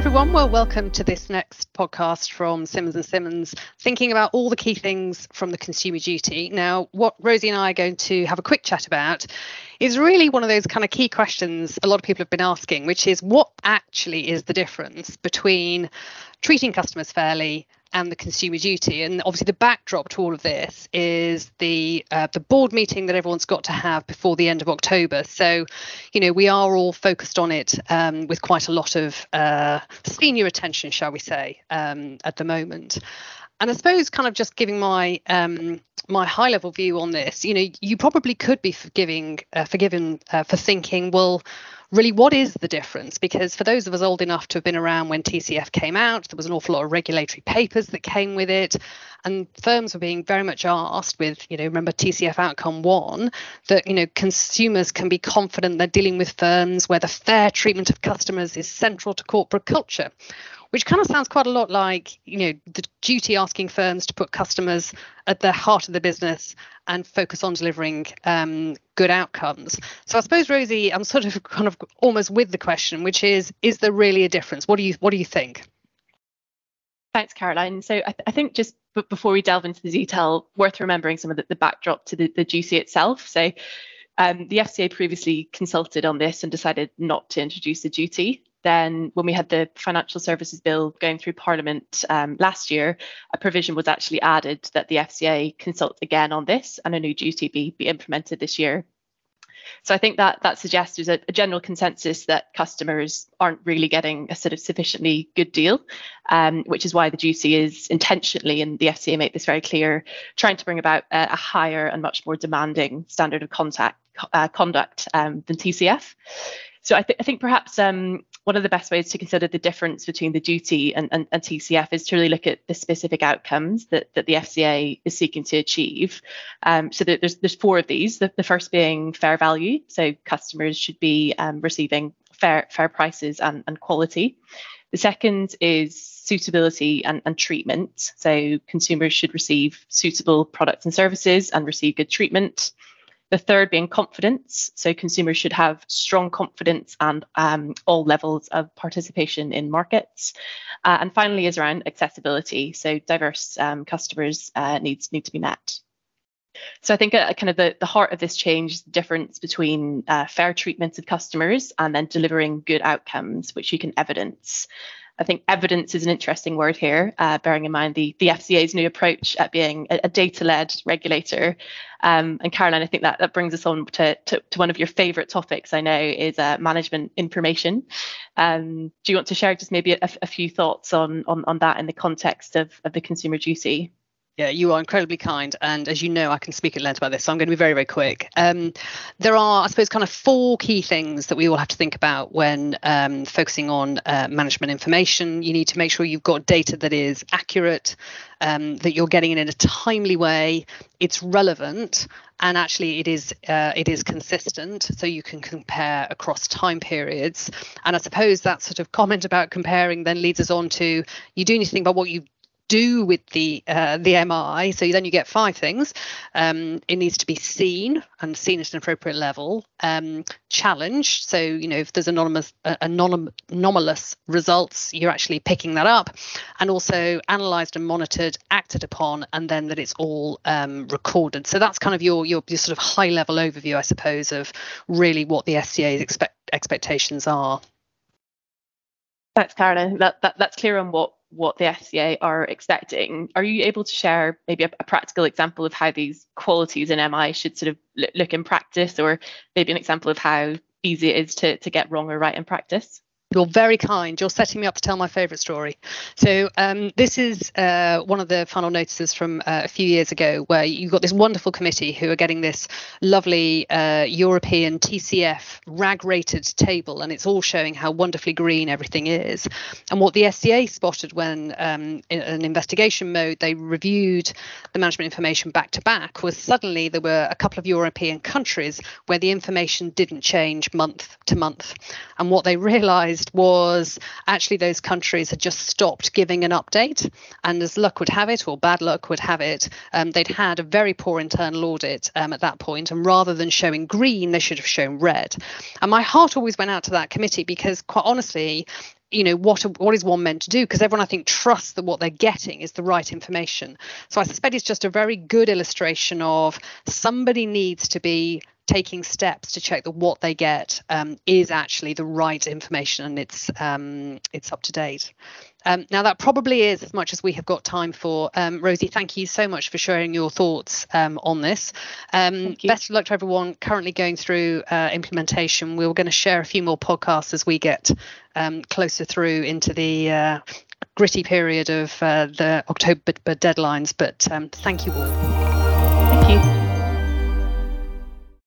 everyone. Well, welcome to this next podcast from Simmons and Simmons, thinking about all the key things from the consumer duty. Now, what Rosie and I are going to have a quick chat about is really one of those kind of key questions a lot of people have been asking, which is what actually is the difference between treating customers fairly and the consumer duty. And obviously, the backdrop to all of this is the uh, the board meeting that everyone's got to have before the end of October. So, you know, we are all focused on it um, with quite a lot of uh, senior attention, shall we say, um, at the moment. And I suppose, kind of just giving my um, my high level view on this, you know, you probably could be forgiving uh, forgiven uh, for thinking, well really what is the difference? Because for those of us old enough to have been around when TCF came out, there was an awful lot of regulatory papers that came with it. And firms were being very much asked with, you know, remember TCF outcome one, that, you know, consumers can be confident they're dealing with firms where the fair treatment of customers is central to corporate culture which kind of sounds quite a lot like you know the duty asking firms to put customers at the heart of the business and focus on delivering um, good outcomes. So I suppose Rosie, I'm sort of kind of almost with the question, which is, is there really a difference? What do you what do you think? Thanks, Caroline. So I, th- I think just b- before we delve into the detail, worth remembering some of the, the backdrop to the, the duty itself. So um, the FCA previously consulted on this and decided not to introduce the duty then when we had the financial services bill going through parliament um, last year a provision was actually added that the fca consult again on this and a new duty be, be implemented this year. So i think that that suggests there's a, a general consensus that customers aren't really getting a sort of sufficiently good deal um, which is why the duty is intentionally and the fca make this very clear trying to bring about a, a higher and much more demanding standard of contact uh, conduct um, than tcf so I, th- I think perhaps um, one of the best ways to consider the difference between the duty and, and, and, TCF is to really look at the specific outcomes that, that the FCA is seeking to achieve. Um, so there's, there's four of these. The, the, first being fair value. So customers should be um, receiving fair, fair prices and, and quality. The second is suitability and, and treatment. So consumers should receive suitable products and services and receive good treatment. The third being confidence. So consumers should have strong confidence and um, all levels of participation in markets. Uh, and finally is around accessibility. So diverse um, customers uh, needs need to be met. So I think uh, kind of the, the heart of this change is the difference between uh, fair treatment of customers and then delivering good outcomes, which you can evidence. I think evidence is an interesting word here, uh, bearing in mind the, the FCA's new approach at being a, a data-led regulator. Um, and Caroline, I think that, that brings us on to, to, to one of your favourite topics, I know, is uh, management information. Um, do you want to share just maybe a, a few thoughts on, on, on that in the context of, of the consumer duty? Yeah, you are incredibly kind. And as you know, I can speak at length about this. So I'm going to be very, very quick. Um, there are, I suppose, kind of four key things that we all have to think about when um, focusing on uh, management information. You need to make sure you've got data that is accurate, um, that you're getting it in a timely way, it's relevant, and actually it is uh, it is consistent so you can compare across time periods and i suppose that sort of comment about comparing then leads us on to you do need to think about what you've do with the uh, the MI. So then you get five things. Um, it needs to be seen and seen at an appropriate level. Um. So you know if there's anonymous uh, anom- anomalous results, you're actually picking that up, and also analysed and monitored, acted upon, and then that it's all um, recorded. So that's kind of your, your your sort of high level overview, I suppose, of really what the FCA's expect expectations are. Thanks, Caroline. That, that that's clear on what what the FCA are expecting. Are you able to share maybe a, a, practical example of how these qualities in MI should sort of look in practice, or maybe an example of how easy it is to, to get wrong or right in practice? You're very kind. You're setting me up to tell my favourite story. So um, this is uh, one of the final notices from uh, a few years ago, where you've got this wonderful committee who are getting this lovely uh, European TCF RAG-rated table, and it's all showing how wonderfully green everything is. And what the FCA spotted when, um, in an investigation mode, they reviewed the management information back to back, was suddenly there were a couple of European countries where the information didn't change month to month, and what they realised was actually those countries had just stopped giving an update. And as luck would have it, or bad luck would have it, um, they'd had a very poor internal audit um, at that point, And rather than showing green, they should have shown red. And my heart always went out to that committee because, quite honestly, you know what what is one meant to do because everyone i think trusts that what they're getting is the right information so i suspect it's just a very good illustration of somebody needs to be taking steps to check that what they get um, is actually the right information and it's um, it's up to date. Um, now that probably is as much as we have got time for. Um, Rosie, thank you so much for sharing your thoughts um, on this. Um, best of luck to everyone currently going through uh, implementation. We are going to share a few more podcasts as we get closer through into the uh, gritty period of uh, the October deadlines. But thank you all. Thank you.